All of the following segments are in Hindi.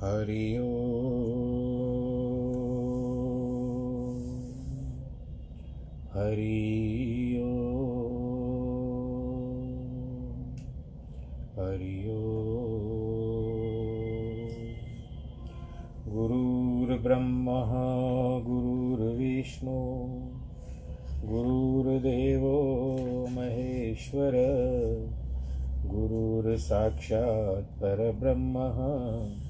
हरि हरि हरि गुरुर्ब्रह्म गुरुर्विष्णु गुरुर्देवो महेश्वर गुरुर्साक्षात् परब्रह्म।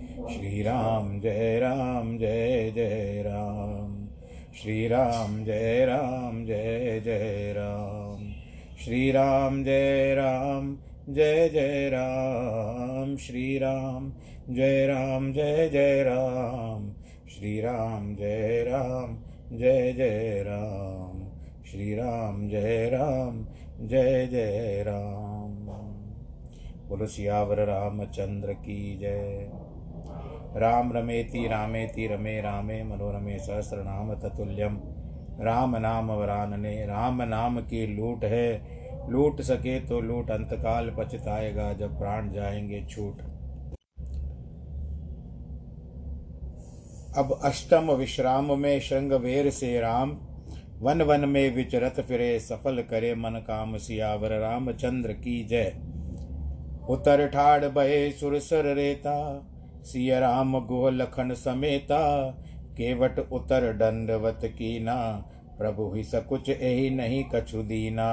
श्रीराम जय राम जय जय राम। श्रीराम जय राम जय जय राम। श्रीराम जय राम जय जय राम। श्रीराम जय राम जय जय राम। श्रीराम जय राम जय जय राम। श्रीराम जय राम जय जय राम। बोलो सियावर रामचंद्र की जय। राम रमेति रामेति रमे रामे मनोरमे सहस्रनाम ततुल्यम। राम नाम वरानने, राम नाम की लूट है। लूट सके तो लूट, अंतकाल पछताएगा, जब प्राण जाएँगे छूट। अब अष्टम विश्राम में श्रृंगवेर से राम। वन वन में विचरत फिरे, सफल करे मन काम सियावर। रामचंद्र की जय। उतर ठाड़ बहे सुरसर रेता। सिय राम गो लखन समेता, केवट उतर दंडवत कीना, प्रभु ही सकुच यही नहीं कछु दीना।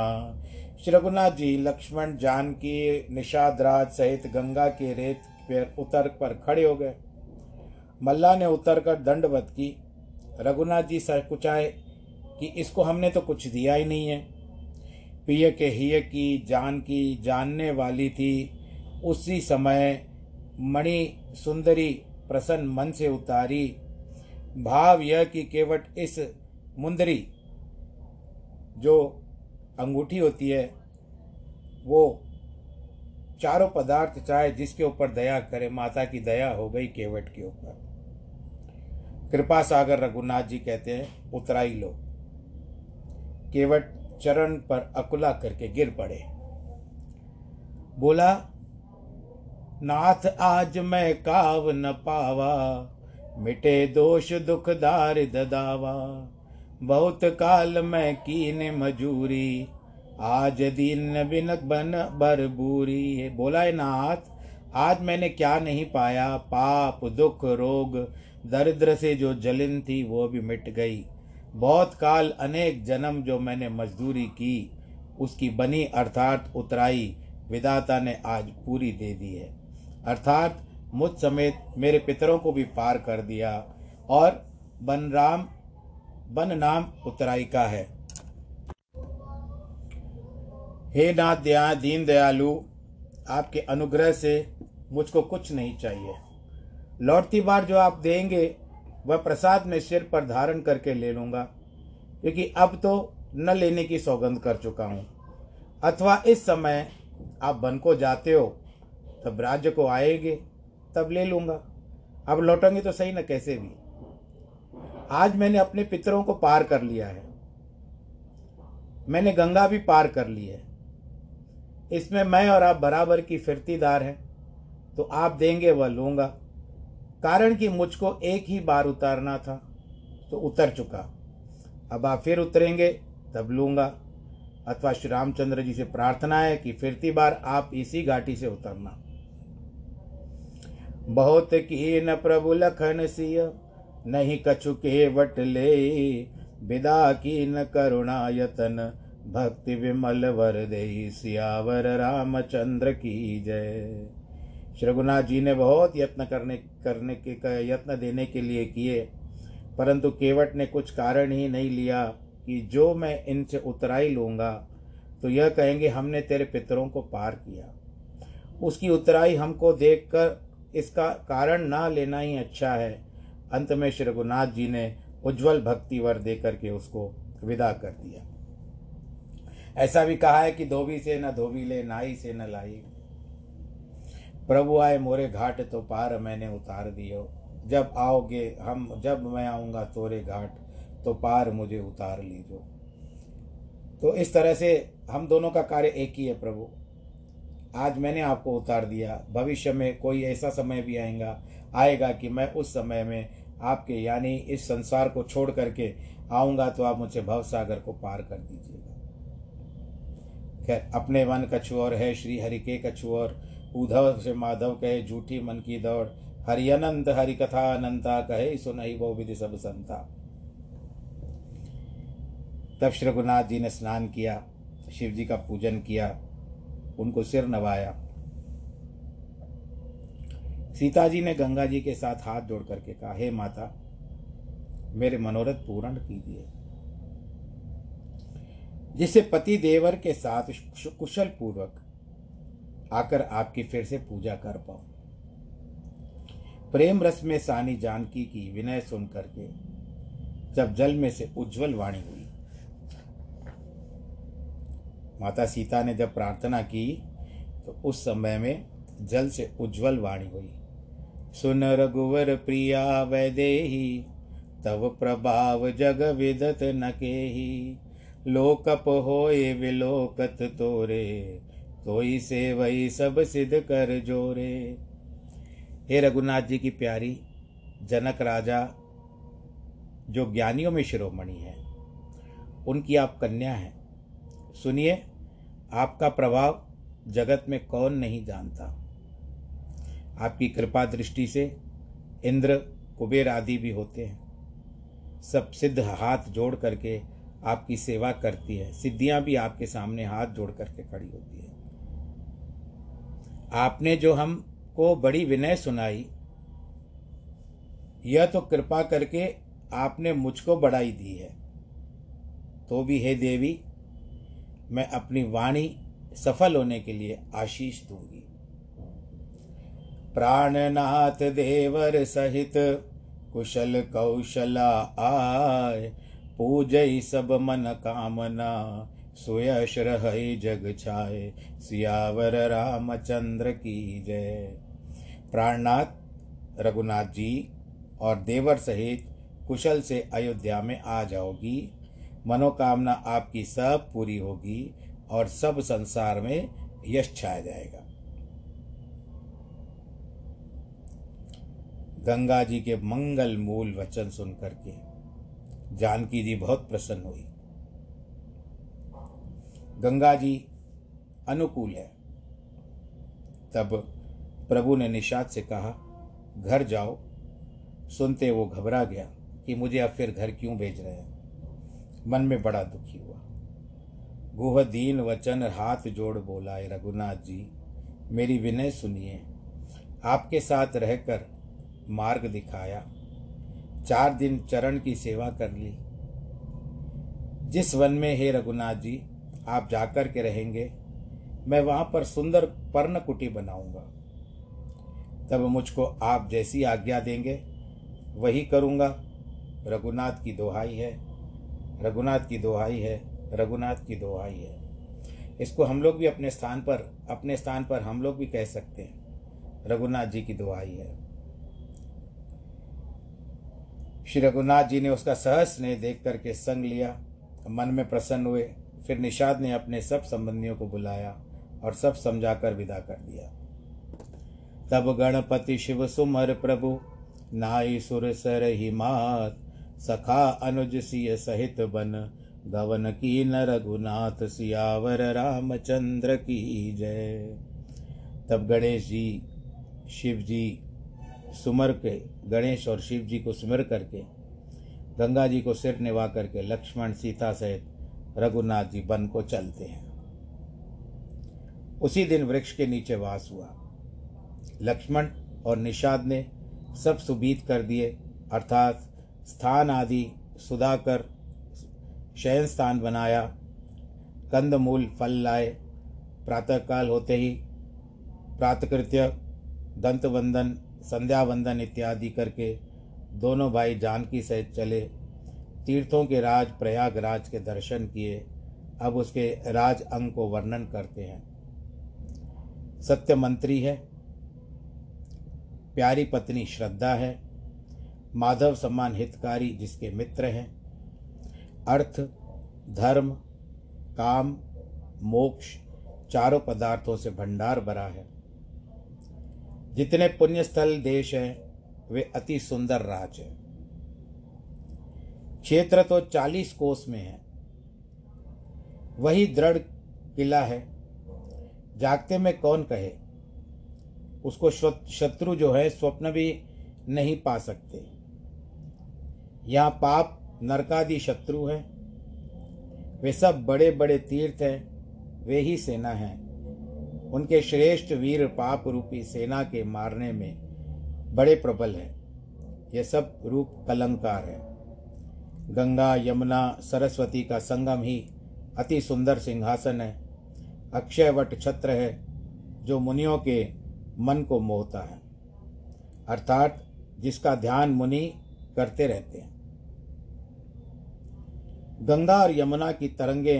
श्री रघुनाथ जी, लक्ष्मण जानकी, निषादराज सहित गंगा के रेत पर उतर पर खड़े हो गए। मल्ला ने उतर कर दंडवत की। रघुनाथ जी सकुचाए कि इसको हमने तो कुछ दिया ही नहीं है। पिय के हिय की, जान की, जानने वाली थी। उसी समय मणि सुंदरी प्रसन्न मन से उतारी। भाव यह कि केवट इस मुंदरी जो अंगूठी होती है, वो चारों पदार्थ चाहे जिसके ऊपर दया करे, माता की दया हो गई केवट के ऊपर। कृपा सागर रघुनाथ जी कहते हैं, उतराई लो। केवट चरण पर अकुला करके गिर पड़े। बोला नाथ आज मैं काव न पावा, मिटे दोष दुख दार ददावा। बहुत काल मैं कीन मजूरी, आज दीन बिन बन बर बूरी। है बोला है नाथ, आज मैंने क्या नहीं पाया, पाप, दुख, रोग, दरिद्र से जो जलिन थी वो भी मिट गई। बहुत काल अनेक जन्म जो मैंने मजदूरी की, उसकी बनी अर्थात उतराई विदाता ने आज पूरी दे दी है। अर्थात मुझ समेत मेरे पितरों को भी पार कर दिया। और बनराम बन नाम उतराई का है। हे नाथ दया दीन दयालु आपके अनुग्रह से मुझको कुछ नहीं चाहिए। लौटती बार जो आप देंगे, वह प्रसाद में सिर पर धारण करके ले लूँगा, क्योंकि अब तो न लेने की सौगंध कर चुका हूँ। अथवा इस समय आप बन को जाते हो तब राज्य को आएँगे, तब ले लूँगा। अब लौटेंगे तो सही ना कैसे भी। आज मैंने अपने पितरों को पार कर लिया है। मैंने गंगा भी पार कर ली है। इसमें मैं और आप बराबर की फिरतीदार हैं तो आप देंगे वह लूँगा। कारण कि मुझको एक ही बार उतारना था तो उतर चुका। अब आप फिर उतरेंगे, तब लूँगा। अथवा श्री रामचंद्र जी से प्रार्थना है कि फिरती बार आप इसी घाटी से उतरना। बहुत की न प्रभु लखन सिय, नहीं कछु के वट ले। विदा की न करुणा यतन, भक्ति विमल वर दे। सियावर रामचंद्र की जय। श्री रघुनाथ जी ने बहुत यत्न करने करने के यत्न देने के लिए किए, परंतु केवट ने कुछ कारण ही नहीं लिया कि जो मैं इनसे उतराई लूँगा तो यह कहेंगे हमने तेरे पितरों को पार किया। उसकी उतराई हमको देखकर इसका कारण ना लेना ही अच्छा है। अंत में श्री रघुनाथ जी ने उज्जवल भक्ति वर दे करके उसको विदा कर दिया। ऐसा भी कहा है कि धोबी से न धोबी ले, नाई से न लाई। प्रभु आए मोरे घाट तो पार मैंने उतार दियो। जब आओगे हम, जब मैं आऊँगा तोरे घाट तो पार मुझे उतार लीजो। तो इस तरह से हम दोनों का कार्य एक ही है प्रभु। आज मैंने आपको उतार दिया। भविष्य में कोई ऐसा समय भी आएगा आएगा कि मैं उस समय में आपके, यानी इस संसार को छोड़ करके आऊँगा तो आप मुझे भव सागर को पार कर दीजिएगा। खैर, अपने मन कछुअर है, श्री हरि के कछुअर उधव से माधव कहे, झूठी मन की दौड़। हरि अनंत हरि कथा अनंता कहे सुनई वो विधि सब संता। तब श्री रघुनाथ जी ने स्नान किया, शिव जी का पूजन किया। उनको सिर नवाया। सीता जी ने गंगा जी के साथ हाथ जोड़ करके कहा, हे माता, मेरे मनोरथ पूर्ण कीजिए। जिसे पति देवर के साथ कुशल पूर्वक आकर आपकी फिर से पूजा कर पाऊँ। प्रेम रस में सानी जानकी की विनय सुन करके जब जल में से उज्जवल वाणी हुई माता सीता ने जब प्रार्थना की तो उस समय में जल से उज्जवल वाणी हुई। सुन रघुवर प्रिया, वैदेही, तव प्रभाव जग विदत न के ही लोकप होए विलोकत तोरे तोई से वही सब सिद्ध कर जोरे। हे रघुनाथ जी की प्यारी, जनक राजा, जो ज्ञानियों में शिरोमणि है, उनकी आप कन्या हैं सुनिए, आपका प्रभाव जगत में कौन नहीं जानता। आपकी कृपा दृष्टि से इंद्र, कुबेर आदि भी होते हैं। सब सिद्ध हाथ जोड़ करके आपकी सेवा करती है। सिद्धियाँ भी आपके सामने हाथ जोड़ करके खड़ी होती है। आपने जो हमको बड़ी विनय सुनाई, यह तो कृपा करके आपने मुझको बढ़ाई दी है। तो भी हे देवी मैं अपनी वाणी सफल होने के लिए आशीष दूँगी। प्राणनाथ देवर सहित कुशल कौशला आय पूजय सब मन कामना, सुयश रहे जग छाए, सियावर रामचंद्र की जय। प्राणनाथ, रघुनाथ जी और देवर सहित कुशल से अयोध्या में आ जाओगी। मनोकामना आपकी सब पूरी होगी और सब संसार में यश छाया जाएगा। गंगा जी के मंगल मूल वचन सुन करके जानकी जी बहुत प्रसन्न हुई। गंगा जी अनुकूल है। तब प्रभु ने निषाद से कहा, घर जाओ। सुनते वो घबरा गया कि मुझे अब फिर घर क्यों भेज रहे हैं? मन में बड़ा दुखी हुआ। गुह दीन वचन हाथ जोड़ बोला रघुनाथ जी, मेरी विनय सुनिए। आपके साथ रहकर मार्ग दिखाया। चार दिन चरण की सेवा कर ली। जिस वन में हे रघुनाथ जी, आप जाकर के रहेंगे, मैं वहाँ पर सुंदर पर्ण कुटी बनाऊँगा। तब मुझको आप जैसी आज्ञा देंगे, वही करूँगा। रघुनाथ की दोहाई है। रघुनाथ की दोहाई है, रघुनाथ की दोहाई है। इसको हम लोग भी अपने स्थान पर, अपने स्थान पर हम लोग भी कह सकते हैं। रघुनाथ जी की दुआई है। श्री रघुनाथ जी ने उसका सहज स्नेह देख करके संग लिया, मन में प्रसन्न हुए, फिर निषाद ने अपने सब संबंधियों को बुलाया और सब समझाकर विदा कर दिया। तब गणपति शिव सुमर प्रभु, नाई सुर सर ही मात सखा अनुज सिय सहित बन। गवन की न रघुनाथ सियावर रामचंद्र की जय। तब गणेश जी, शिव जी सुमर के, गणेश और शिव जी को सुमर करके, गंगा जी को सिर निभा करके लक्ष्मण सीता सहित रघुनाथ जी वन को चलते हैं। उसी दिन वृक्ष के नीचे वास हुआ। लक्ष्मण और निषाद ने सब सुबीत कर दिए, अर्थात स्थान आदि सुधाकर शयन स्थान बनाया। कंद मूल फल लाए। प्रातःकाल होते ही प्रातकृत्य दंत वंदन संध्या वंदन इत्यादि करके दोनों भाई जानकी सहित चले। तीर्थों के राज प्रयागराज के दर्शन किए। अब उसके राज अंग को वर्णन करते हैं। सत्य मंत्री है। प्यारी पत्नी श्रद्धा है। माधव समान हितकारी जिसके मित्र हैं। अर्थ, धर्म, काम, मोक्ष चारों पदार्थों से भंडार भरा है। जितने पुण्य स्थल देश हैं, वे अति सुंदर राज है। क्षेत्र तो चालीस कोस में है। वही दृढ़ किला है। जागते में कौन कहे? उसको शत्रु जो है, स्वप्न भी नहीं पा सकते। यहाँ पाप नरकादि शत्रु हैं। वे सब बड़े बड़े तीर्थ हैं। वे ही सेना हैं। उनके श्रेष्ठ वीर पाप रूपी सेना के मारने में बड़े प्रबल हैं। ये सब रूप कलंकार है। गंगा, यमुना, सरस्वती का संगम ही अति सुंदर सिंहासन है। अक्षयवट छत्र है, जो मुनियों के मन को मोहता है। अर्थात जिसका ध्यान मुनि करते रहते हैं। गंगा और यमुना की तरंगे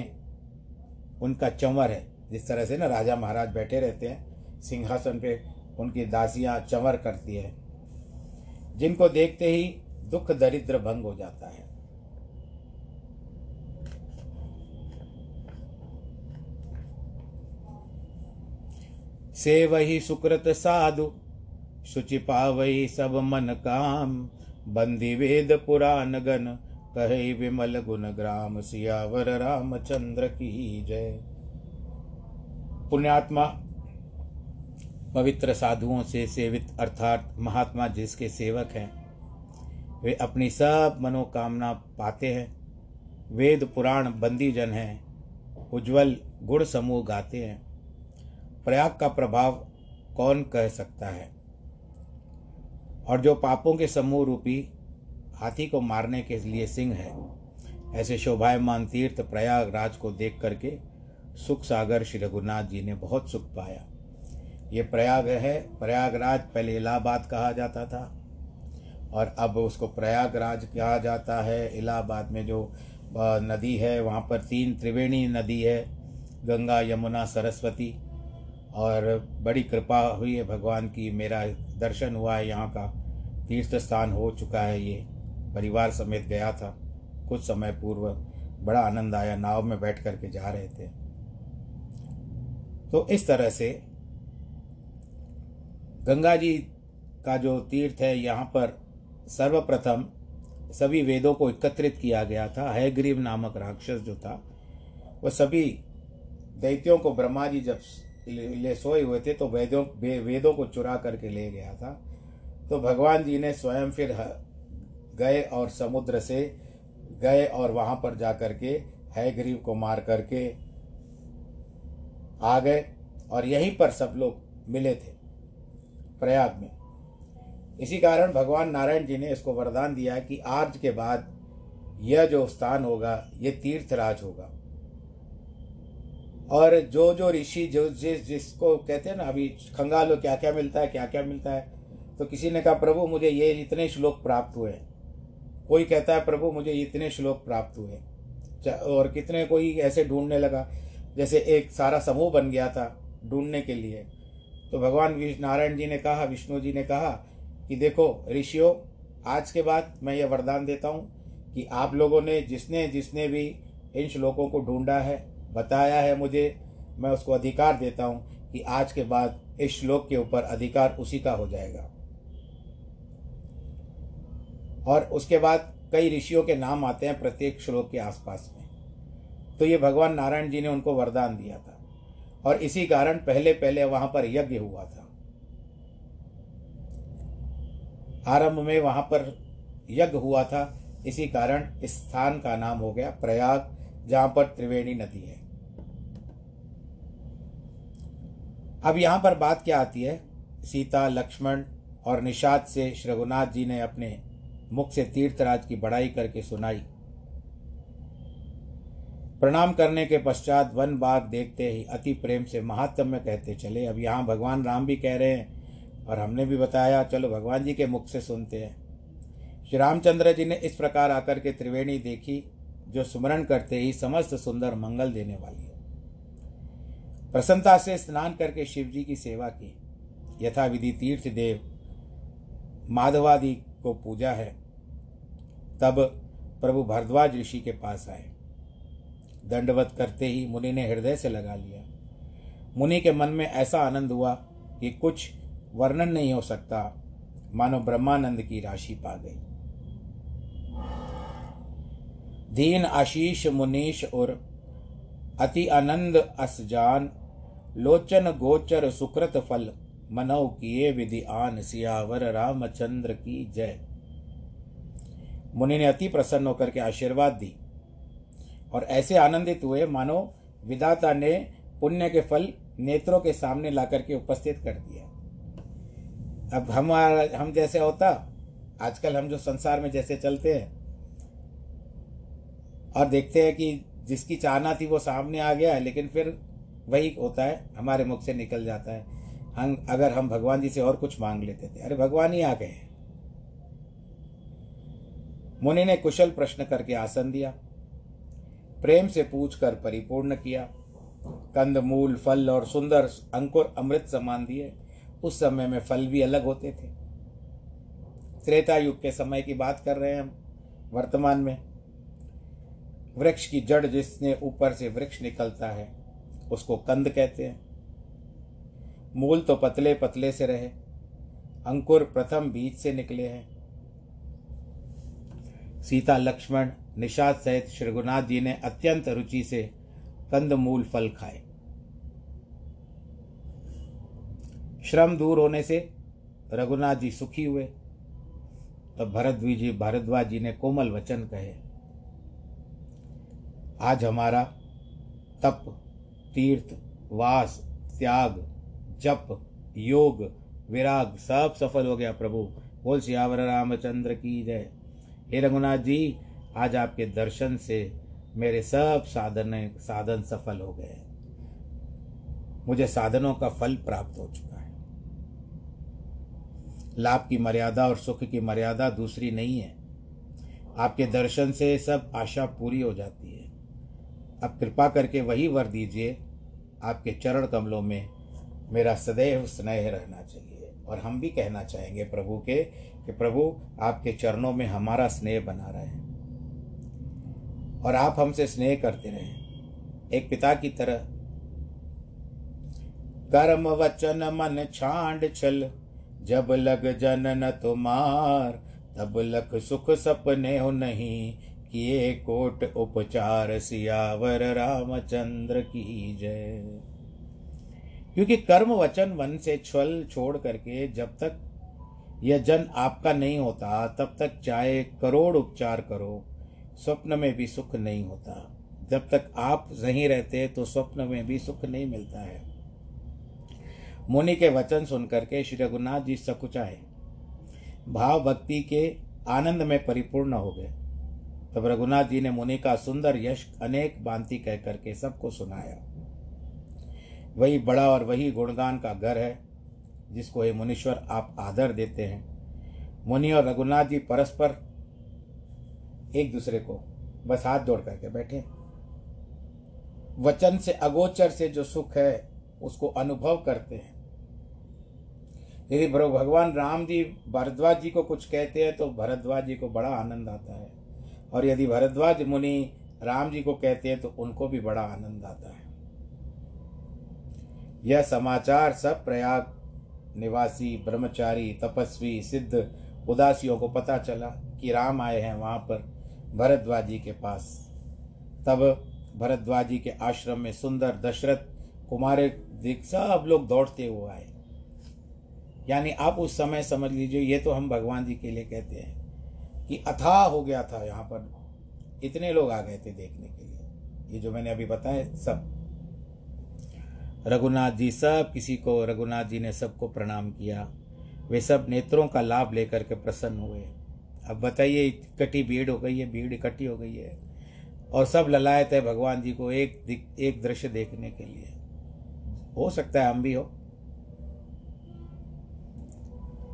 उनका चंवर है। जिस तरह से ना राजा महाराज बैठे रहते हैं, सिंहासन पे उनकी दासियाँ चंवर करती है, जिनको देखते ही दुख दरिद्र भंग हो जाता है। से वही सुकृत साधु शुचि पावई सब मन काम, बंदी वेद पुराण गण कहे विमल गुण ग्राम सियावर रामचंद्र की जय। पुण्यात्मा, पवित्र साधुओं से सेवित अर्थात महात्मा जिसके सेवक हैं, वे अपनी सब मनोकामना पाते हैं। वेद पुराण बंदी जन हैं, उज्जवल गुण समूह गाते हैं। प्रयाग का प्रभाव कौन कह सकता है? और जो पापों के समूह रूपी हाथी को मारने के लिए सिंह है। ऐसे शोभायमान तीर्थ प्रयागराज को देख करके सुख सागर श्री रघुनाथ जी ने बहुत सुख पाया। ये प्रयाग है, प्रयागराज पहले इलाहाबाद कहा जाता था और अब उसको प्रयागराज कहा जाता है। इलाहाबाद में जो नदी है, वहाँ पर तीन त्रिवेणी नदी है, गंगा, यमुना, सरस्वती और बड़ी कृपा हुई है। भगवान की मेरा दर्शन हुआ है, यहाँ का तीर्थ स्थान हो चुका है ये। परिवार समेत गया था। कुछ समय पूर्व बड़ा आनंद आया, नाव में बैठ कर के जा रहे थे। तो इस तरह से गंगा जी का जो तीर्थ है, यहाँ पर सर्वप्रथम सभी वेदों को एकत्रित किया गया था। हैग्रीव नामक राक्षस जो था वह सभी दैत्यों को ब्रह्मा जी जब ले सोए हुए थे तो वेदों वेदों को चुरा करके ले गया था। तो भगवान जी ने स्वयं फिर गए और समुद्र से गए और वहाँ पर जा करके है गरीब को मार करके आ गए और यहीं पर सब लोग मिले थे प्रयाग में। इसी कारण भगवान नारायण जी ने इसको वरदान दिया कि आज के बाद यह जो स्थान होगा, ये तीर्थराज होगा। और जो जो ऋषि, जो जिस जिसको कहते हैं ना, अभी खंगालो क्या क्या मिलता है क्या क्या मिलता है तो किसी ने कहा, प्रभु, मुझे ये इतने श्लोक प्राप्त हुए कोई कहता है, प्रभु, मुझे इतने श्लोक प्राप्त हुए। और कितने कोई ऐसे ढूँढने लगा, जैसे एक सारा समूह बन गया था ढूँढने के लिए। तो भगवान नारायण जी ने कहा, विष्णु जी ने कहा कि देखो, ऋषियों, आज के बाद मैं ये वरदान देता हूँ कि आप लोगों ने जिसने जिसने भी इन श्लोकों को ढूंढा है, बताया है मुझे, मैं उसको अधिकार देता हूँ कि आज के बाद इस श्लोक के ऊपर अधिकार उसी का हो जाएगा। और उसके बाद कई ऋषियों के नाम आते हैं प्रत्येक श्लोक के आसपास में। तो ये भगवान नारायण जी ने उनको वरदान दिया था। और इसी कारण पहले पहले वहाँ पर यज्ञ हुआ था। आरंभ में वहाँ पर यज्ञ हुआ था। इसी कारण इस स्थान का नाम हो गया प्रयाग, जहाँ पर त्रिवेणी नदी है। अब यहाँ पर बात क्या आती है? सीता, लक्ष्मण और निषाद से श्रघुनाथ जी ने अपने मुख से तीर्थराज की बड़ाई करके सुनाई। प्रणाम करने के पश्चात वन बाग देखते ही अति प्रेम से महात्म्य कहते चले, अब यहाँ भगवान राम भी कह रहे हैं और हमने भी बताया, चलो भगवान जी के मुख से सुनते हैं। श्री रामचंद्र जी ने इस प्रकार आकर के त्रिवेणी देखी, जो स्मरण करते ही समस्त सुंदर मंगल देने वाली है। प्रसन्नता से स्नान करके शिव जी की सेवा की। यथा विधि तीर्थ देव माधवादि को पूजा है। तब प्रभु भरद्वाज ऋषि के पास आए। दंडवत करते ही मुनि ने हृदय से लगा लिया। मुनि के मन में ऐसा आनंद हुआ कि कुछ वर्णन नहीं हो सकता। मानो ब्रह्मानंद की राशि पा गई। दीन आशीष मुनीश और अति आनंद असजान लोचन गोचर सुकृत फल, मनौ किए विधि आन सियावर रामचंद्र की जय। मुनि ने अति प्रसन्न होकर के आशीर्वाद दी। और ऐसे आनंदित हुए, मानो विदाता ने पुण्य के फल नेत्रों के सामने ला करके उपस्थित कर दिया। अब हम हम जैसे होता, आजकल हम जो संसार में जैसे चलते हैं, और देखते हैं कि जिसकी चाहना थी वो सामने आ गया है, लेकिन फिर वही होता है, हमारे मुख से निकल जाता है। हम, अगर हम भगवान जी से और कुछ मांग लेते थे, अरे भगवान ही आ गए मुनि ने कुशल प्रश्न करके आसन दिया, प्रेम से पूछ कर परिपूर्ण किया। कंद मूल, फल और सुंदर अंकुर अमृत समान दिए। उस समय में फल भी अलग होते थे। त्रेता युग के समय की बात कर रहे हैं हम, वर्तमान में। वृक्ष की जड़ जिसने ऊपर से वृक्ष निकलता है, उसको कंद कहते हैं। मूल तो पतले पतले से रहे, अंकुर प्रथम बीज से निकले हैं। सीता लक्ष्मण, निषाद सहित श्रीगुनाथ जी ने अत्यंत रुचि से कंदमूल फल खाए। श्रम दूर होने से रघुनाथ जी सुखी हुए। तब भरद्वी जी भारद्वाज जी ने कोमल वचन कहे, आज हमारा तप, तीर्थ, वास, त्याग, जप, योग, विराग सब सफल हो गया प्रभु। बोल सियावर रामचंद्र की जय। हे रघुनाथ जी, आज आपके दर्शन से मेरे सब साधन साधन सफल हो गए मुझे साधनों का फल प्राप्त हो चुका है। लाभ की मर्यादा और सुख की मर्यादा दूसरी नहीं है। आपके दर्शन से सब आशा पूरी हो जाती है। अब कृपा करके वही वर दीजिए, आपके चरण कमलों में मेरा सदैव स्नेह रहना चाहिए। और हम भी कहना चाहेंगे प्रभु के, कि प्रभु, आपके चरणों में हमारा स्नेह बना रहे। और आप हमसे स्नेह करते रहे। एक पिता की तरह, कर्म वचन मन छांड छल, जब लग जनन तुम्हार, तब लख सुख सपने हो नहीं, किए कोट उपचार सियावर रामचंद्र की जय। क्योंकि कर्म वचन मन से छल छोड़ करके जब तक यह जन आपका नहीं होता, तब तक चाहे करोड़ उपचार करो, स्वप्न में भी सुख नहीं होता। जब तक आप नहीं रहते तो स्वप्न में भी सुख नहीं मिलता है। मुनि के वचन सुन करके श्री रघुनाथ जी सकुचाए। भाव भक्ति के आनंद में परिपूर्ण हो गए। तब रघुनाथ जी ने मुनि का सुंदर यश अनेक बांति कह करके सबको सुनाया। वही बड़ा और वही गुणगान का घर है, जिसको हे मुनीश्वर आप आदर देते हैं। मुनि और रघुनाथ जी परस्पर एक दूसरे को बस हाथ जोड़ करके बैठे वचन से, अगोचर से जो सुख है, उसको अनुभव करते हैं। यदि भगवान राम जी भरद्वाज जी को कुछ कहते हैं तो भरद्वाज जी को बड़ा आनंद आता है। और यदि भरद्वाज मुनि राम जी को कहते हैं तो उनको भी बड़ा आनंद आता है। यह समाचार सब प्रयाग निवासी, ब्रह्मचारी, तपस्वी, सिद्ध उदासियों को पता चला कि राम आए हैं वहाँ पर भरद्वाज जी के पास। तब भरद्वाज जी के आश्रम में सुंदर दशरथ कुमार सब लोग दौड़ते हुए आए। यानी आप उस समय समझ लीजिए, ये तो हम भगवान जी के लिए कहते हैं कि अथाह हो गया था यहाँ पर। इतने लोग आ गए थे देखने के लिए। ये जो मैंने अभी बताया, सब रघुनाथ जी सब किसी को, रघुनाथ जी ने सबको प्रणाम किया। वे सब नेत्रों का लाभ लेकर के प्रसन्न हुए। अब बताइए, इकट्ठी भीड़ हो गई है, भीड़ इकट्ठी हो गई है। और सब ललायत है भगवान जी को एक एक दृश्य देखने के लिए। हो सकता है हम भी हो।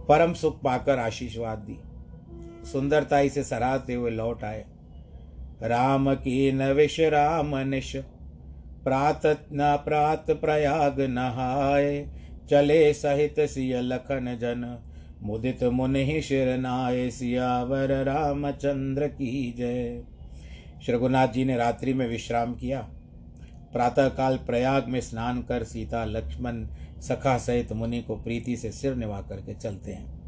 परम सुख पाकर आशीषवाद दी। सुंदरताई से सराहते हुए लौट आए। राम की न राम निश। प्रात न प्रात प्रयाग नहाय चले सहित सिय लखन जन। मुदित मुनि शिर नाय, सियावर रामचंद्र की जय। श्रघुनाथ जी ने रात्रि में विश्राम किया। प्रातःकाल प्रयाग में स्नान कर सीता, लक्ष्मण, सखा सहित मुनि को प्रीति से सिर निभा करके चलते हैं।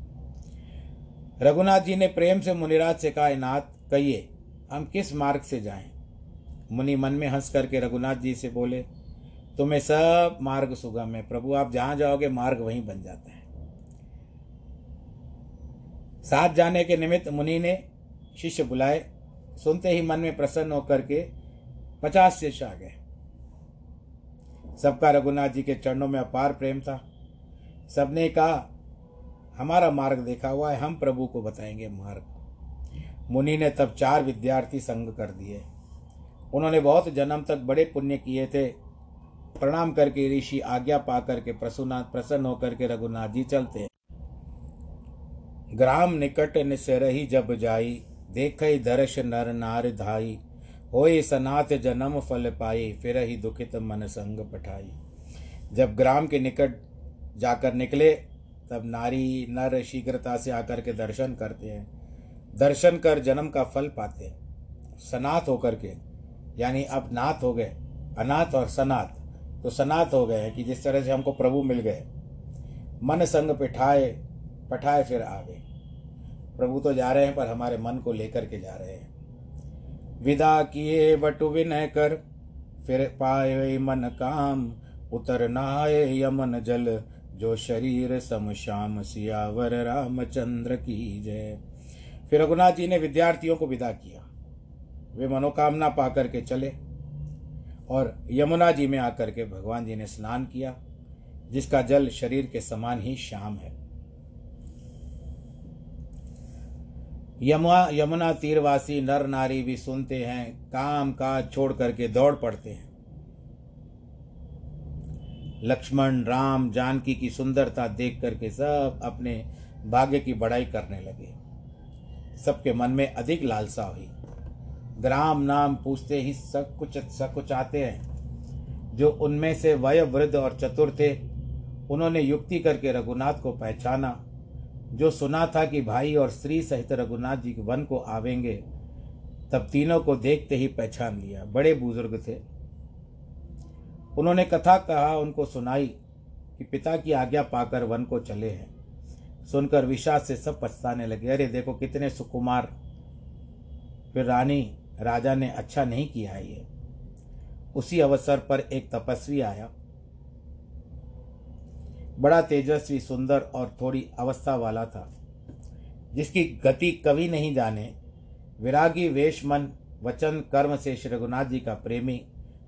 रघुनाथ जी ने प्रेम से मुनिराज से कहा नाथ, कहिए, हम किस मार्ग से जाएँ? मुनि मन में हंस करके रघुनाथ जी से बोले, तुम्हें सब मार्ग सुगम है, प्रभु, आप जहाँ जाओगे मार्ग वहीं बन जाता है. साथ जाने के निमित्त मुनि ने शिष्य बुलाए। सुनते ही मन में प्रसन्न होकर के पचास शिष्य आ गए। सबका रघुनाथ जी के चरणों में अपार प्रेम था। सबने कहा, हमारा मार्ग देखा हुआ है, हम प्रभु को बताएँगे मार्ग। मुनि ने तब चार विद्यार्थी संग कर दिए। उन्होंने बहुत जन्म तक बड़े पुण्य किए थे। प्रणाम करके ऋषि आज्ञा पा करके प्रसुना प्रसन्न होकर के रघुनाथ जी चलते। हैं ग्राम निकट निसरही जब जाई, देख दर्श नर नार धाई। होए सनाथ जन्म फल पाई फिर ही दुखित मन संग पठाई। जब ग्राम के निकट जाकर निकले, तब नारी नर शीघ्रता से आकर के दर्शन करते हैं। दर्शन कर जन्म का फल पाते हैं। सनाथ होकर के यानी अब नाथ हो गए, अनाथ और सनाथ। तो सनाथ हो गए कि जिस तरह से हमको प्रभु मिल गए। मन संग पिठाए, पठाए फिर आ गए प्रभु तो जा रहे हैं, पर हमारे मन को लेकर के जा रहे हैं। विदा किए बटु विनय कर, फिर पाए मन काम। उतर नाय यमन जल, जो शरीर सम श्याम सियावर रामचंद्र की जय। फिर रघुनाथ जी ने विद्यार्थियों को विदा किया। वे मनोकामना पा करके चले और यमुना जी में आकर के भगवान जी ने स्नान किया, जिसका जल शरीर के समान ही श्याम है। यमुना यमुना तीरवासी नर नारी भी सुनते हैं, काम काज छोड़ करके दौड़ पड़ते हैं। लक्ष्मण, राम, जानकी की सुंदरता देख करके सब अपने भाग्य की बढ़ाई करने लगे। सबके मन में अधिक लालसा हुई। ग्राम नाम पूछते ही सब कुछ सब कुछ आते हैं। जो उनमें से वय, वृद्ध और चतुर थे, उन्होंने युक्ति करके रघुनाथ को पहचाना। जो सुना था कि भाई और स्त्री सहित रघुनाथ जी वन को आवेंगे, तब तीनों को देखते ही पहचान लिया। बड़े बुज़ुर्ग थे। उन्होंने कथा कहा, उनको सुनाई कि पिता की आज्ञा पाकर वन को चले हैं। सुनकर विषाद से सब पछताने लगे। अरे देखो कितने सुकुमार। फिर रानी राजा ने अच्छा नहीं किया है ये। उसी अवसर पर एक तपस्वी आया। बड़ा तेजस्वी, सुंदर और थोड़ी अवस्था वाला था, जिसकी गति कभी नहीं जाने। विरागी वेश मन वचन, कर्म से श्री रघुनाथ जी का प्रेमी,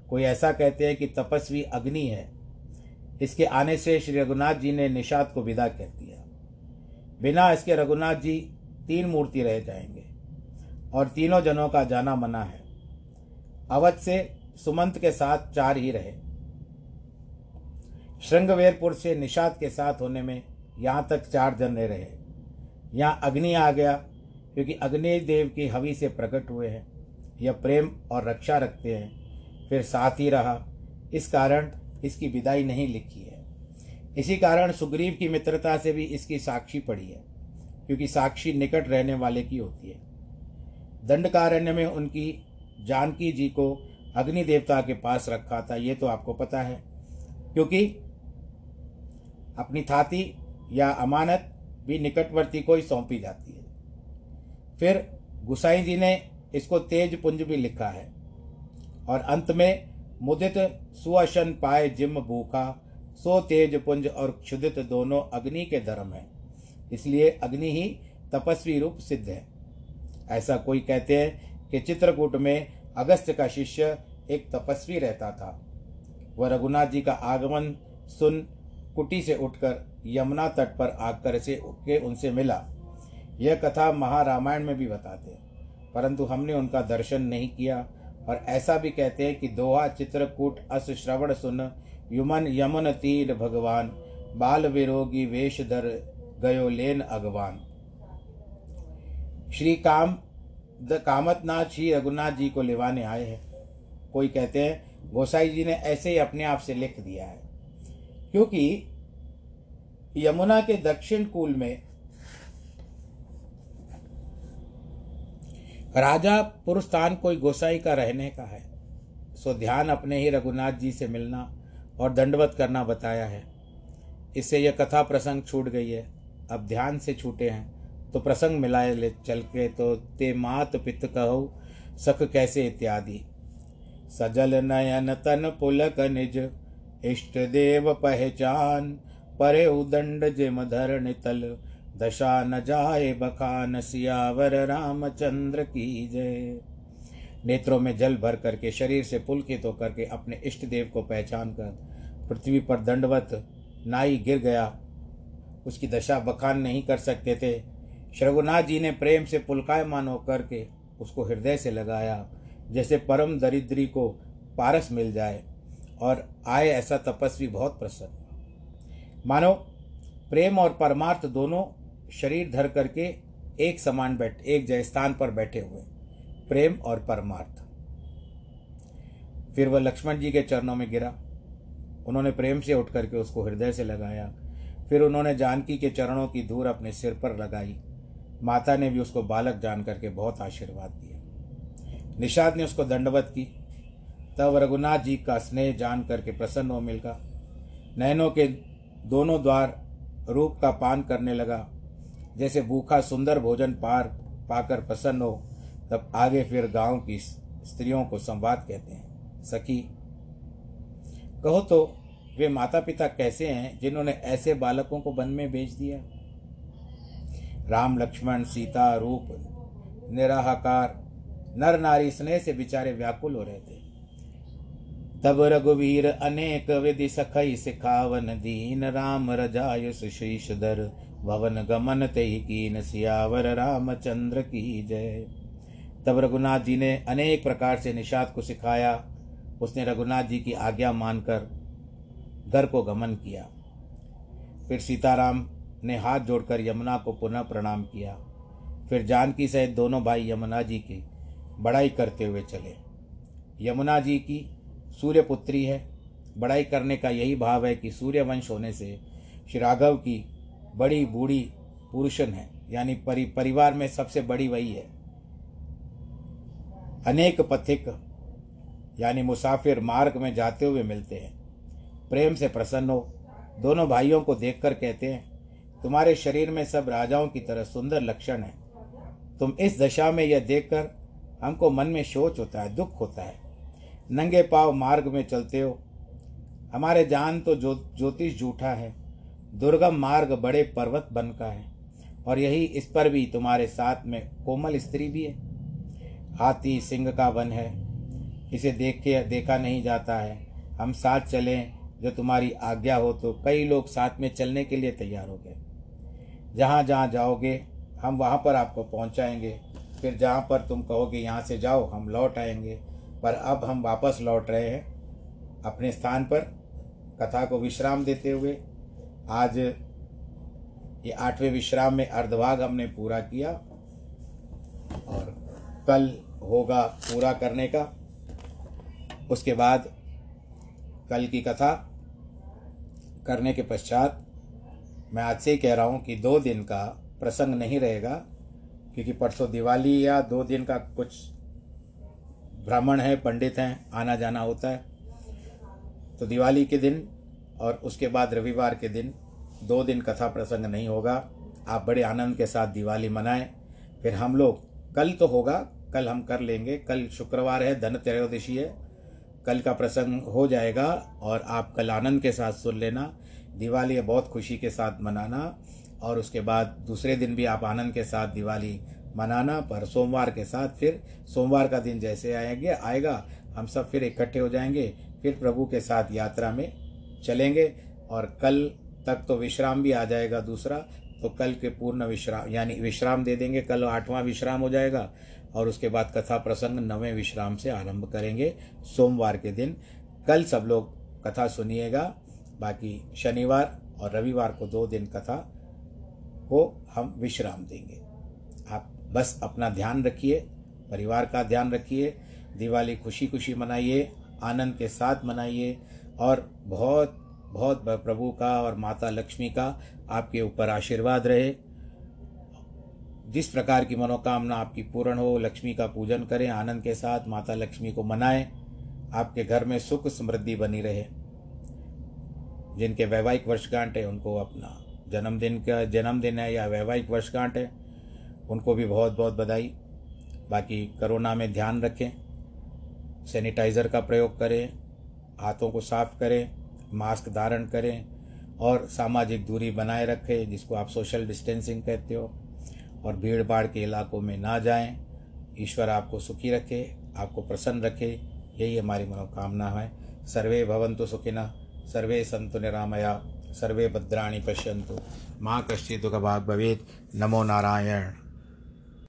कोई ऐसा कहते हैं कि तपस्वी अग्नि है। इसके आने से श्री रघुनाथ जी ने निषाद को विदा कर दिया। बिना इसके रघुनाथ जी तीन मूर्ति रह जाएँगे। और तीनों जनों का जाना मना है। अवध से सुमंत के साथ चार ही रहे। श्रृंगवेरपुर से निषाद के साथ होने में यहाँ तक चार जन रहे। यहाँ अग्नि आ गया, क्योंकि अग्नि देव की हवि से प्रकट हुए हैं। यह प्रेम और रक्षा रखते हैं। फिर साथ ही रहा। इस कारण इसकी विदाई नहीं लिखी है। इसी कारण सुग्रीव की मित्रता से भी इसकी साक्षी पड़ी है, क्योंकि साक्षी निकट रहने वाले की होती है। दंडकारण्य में उनकी जानकी जी को अग्नि देवता के पास रखा था, ये तो आपको पता है। क्योंकि अपनी थाती या अमानत भी निकटवर्ती को ही सौंपी जाती है। फिर गुसाई जी ने इसको तेज पुंज भी लिखा है। और अंत में, मुदित सुअशन पाए जिम भूखा, सो तेज पुंज और क्षुदित दोनों अग्नि के धर्म है। इसलिए अग्नि ही तपस्वी रूप सिद्ध है। ऐसा कोई कहते हैं कि चित्रकूट में अगस्त का शिष्य एक तपस्वी रहता था। वह रघुनाथ जी का आगमन सुन कुटी से उठकर यमुना तट पर आकर से के उनसे मिला। यह कथा महारामायण में भी बताते हैं, परंतु हमने उनका दर्शन नहीं किया और ऐसा भी कहते हैं कि दोहा चित्रकूट अस श्रवण सुन, युमन यमुन तीर भगवान, बाल विरोगी वेश धर, गयो लेन अगवान। श्री काम, द कामतनाथ श्री रघुनाथ जी को लिवाने आए हैं। कोई कहते हैं, गोसाई जी ने ऐसे ही अपने आप से लिख दिया है। क्योंकि यमुना के दक्षिण कूल में राजा पुरुस्तान कोई गोसाई का रहने का है, सो ध्यान अपने ही रघुनाथ जी से मिलना और दंडवत करना बताया है। इससे यह कथा प्रसंग छूट गई है। अब ध्यान से छूटे हैं। तो प्रसंग मिलाए ले चल के तो ते मात पित कहो, सख कैसे इत्यादि। सजल नयन तन पुलक निज, इष्ट देव पहचान, परे उदंड जिम धरण तल दशा न जाए बखान सियावर रामचंद्र की जय। नेत्रों में जल भर करके, शरीर से पुलकित तो होकर के अपने इष्ट देव को पहचान कर, पृथ्वी पर दंडवत नाई गिर गया। उसकी दशा बखान नहीं कर सकते थे। श्रघुनाथ जी ने प्रेम से पुलकायमान होकर के उसको हृदय से लगाया, जैसे परम दरिद्री को पारस मिल जाए, और आए ऐसा तपस्वी बहुत प्रसन्न मानो, प्रेम और परमार्थ दोनों शरीर धर करके एक समान बैठ, एक जय स्थान पर बैठे हुए, प्रेम और परमार्थ। फिर वह लक्ष्मण जी के चरणों में गिरा। उन्होंने प्रेम से उठ करके उसको हृदय से लगाया। फिर उन्होंने जानकी के चरणों की धूर अपने सिर पर लगाई। माता ने भी उसको बालक जान करके बहुत आशीर्वाद दिया। निषाद ने उसको दंडवत की। तब रघुनाथ जी का स्नेह जान करके प्रसन्न हो मिलका नयनों के दोनों द्वार रूप का पान करने लगा। जैसे भूखा सुंदर भोजन पार पाकर प्रसन्न हो, तब आगे फिर गाँव की स्त्रियों को संवाद कहते हैं, सखी, कहो तो वे माता पिता कैसे हैं जिन्होंने ऐसे बालकों को वन में भेज दिया? राम लक्ष्मण, सीता, रूप, निराहाकार, नर नारी स्नेह से बिचारे व्याकुल हो रहे थे। तब रघुवीर अनेक विधि सखई सिखावन दीन, राम रजाय सुशीष दर भवन गमन ते कीन सियावर, रामचंद्र की जय। तब रघुनाथ जी ने अनेक प्रकार से निषाद को सिखाया। उसने रघुनाथ जी की आज्ञा मानकर घर को गमन किया। फिर सीताराम ने हाथ जोड़कर यमुना को पुनः प्रणाम किया। फिर जानकी सहित दोनों भाई यमुना जी की बड़ाई करते हुए चले। यमुना जी की सूर्यपुत्री है। बड़ाई करने का यही भाव है कि सूर्यवंश होने से श्री राघव की बड़ी बूढ़ी पुरुषन है। यानी परि, परिवार में सबसे बड़ी वही है। अनेक पथिक, यानी मुसाफिर मार्ग में जाते हुए मिलते हैं। प्रेम से प्रसन्न हो, दोनों भाइयों को देखकर कहते हैं तुम्हारे शरीर में सब राजाओं की तरह सुंदर लक्षण है। तुम इस दशा में यह देखकर हमको मन में सोच होता है, दुख होता है। नंगे पाव मार्ग में चलते हो। हमारे जान तो जो ज्योतिष झूठा है। दुर्गम मार्ग बड़े पर्वत बन का है। और यही इस पर भी तुम्हारे साथ में कोमल स्त्री भी है। हाथी, सिंह का वन है। इसे देख के देखा नहीं जाता है। हम साथ चलें, जो तुम्हारी आज्ञा हो तो कई लोग साथ में चलने के लिए तैयार हो गए। जहाँ जहाँ जाओगे, हम वहाँ पर आपको पहुँचाएँगे। फिर जहाँ पर तुम कहोगे, यहाँ से जाओ, हम लौट आएँगे। पर अब हम वापस लौट रहे हैं अपने स्थान पर, कथा को विश्राम देते हुए। आज ये आठवें विश्राम में अर्धभाग हमने पूरा किया और कल होगा पूरा करने का। उसके बाद कल की कथा करने के पश्चात मैं आज से ही कह रहा हूँ कि दो दिन का प्रसंग नहीं रहेगा, क्योंकि परसों दिवाली या दो दिन का कुछ ब्राह्मण है, पंडित हैं आना जाना होता है। तो दिवाली के दिन और उसके बाद रविवार के दिन दो दिन कथा प्रसंग नहीं होगा। आप बड़े आनंद के साथ दिवाली मनाएँ। फिर हम लोग, कल तो होगा, कल हम कर लेंगे। कल शुक्रवार है, धन त्रयोदशी है। कल का प्रसंग हो जाएगा और आप कल आनंद के साथ सुन लेना। दिवाली बहुत खुशी के साथ मनाना, और उसके बाद दूसरे दिन भी आप आनंद के साथ दिवाली मनाना, पर सोमवार के साथ फिर सोमवार का दिन जैसे आएँगे, आएगा, हम सब फिर इकट्ठे हो जाएँगे, फिर प्रभु के साथ यात्रा में चलेंगे, और कल तक तो विश्राम भी आ जाएगा दूसरा तो कल के पूर्ण विश्राम, यानी विश्राम दे देंगे, कल आठवां विश्राम हो जाएगा, और उसके बाद कथा प्रसंग नवें विश्राम से आरंभ करेंगे सोमवार के दिन। कल सब लोग कथा सुनिएगा बाकी शनिवार और रविवार को दो दिन कथा को हम विश्राम देंगे। आप बस अपना ध्यान रखिए, परिवार का ध्यान रखिए, दिवाली खुशी खुशी मनाइए, आनंद के साथ मनाइए और बहुत बहुत प्रभु का और माता लक्ष्मी का आपके ऊपर आशीर्वाद रहे। जिस प्रकार की मनोकामना आपकी पूर्ण हो, लक्ष्मी का पूजन करें, आनंद के साथ माता लक्ष्मी को मनाएँ, आपके घर में सुख समृद्धि बनी रहे। जिनके वैवाहिक वर्षगांठ है, उनको अपना जन्मदिन का जन्मदिन है या वैवाहिक वर्षगांठ है, उनको भी बहुत बहुत बधाई। बाकी कोरोना में ध्यान रखें, सैनिटाइज़र का प्रयोग करें, हाथों को साफ़ करें, मास्क धारण करें और सामाजिक दूरी बनाए रखें, जिसको आप सोशल डिस्टेंसिंग कहते हो, और भीड़ भाड़ के इलाकों में ना जाएँ। ईश्वर आपको सुखी रखे, आपको प्रसन्न रखे, यही हमारी मनोकामना है। सर्वे भवन्तु सुखिनः सर्वे सन्तु निरामया सर्वे भद्राणि पश्यन्तु। मा कश्चित् दुःखभाग् भवेत्। नमो नारायण।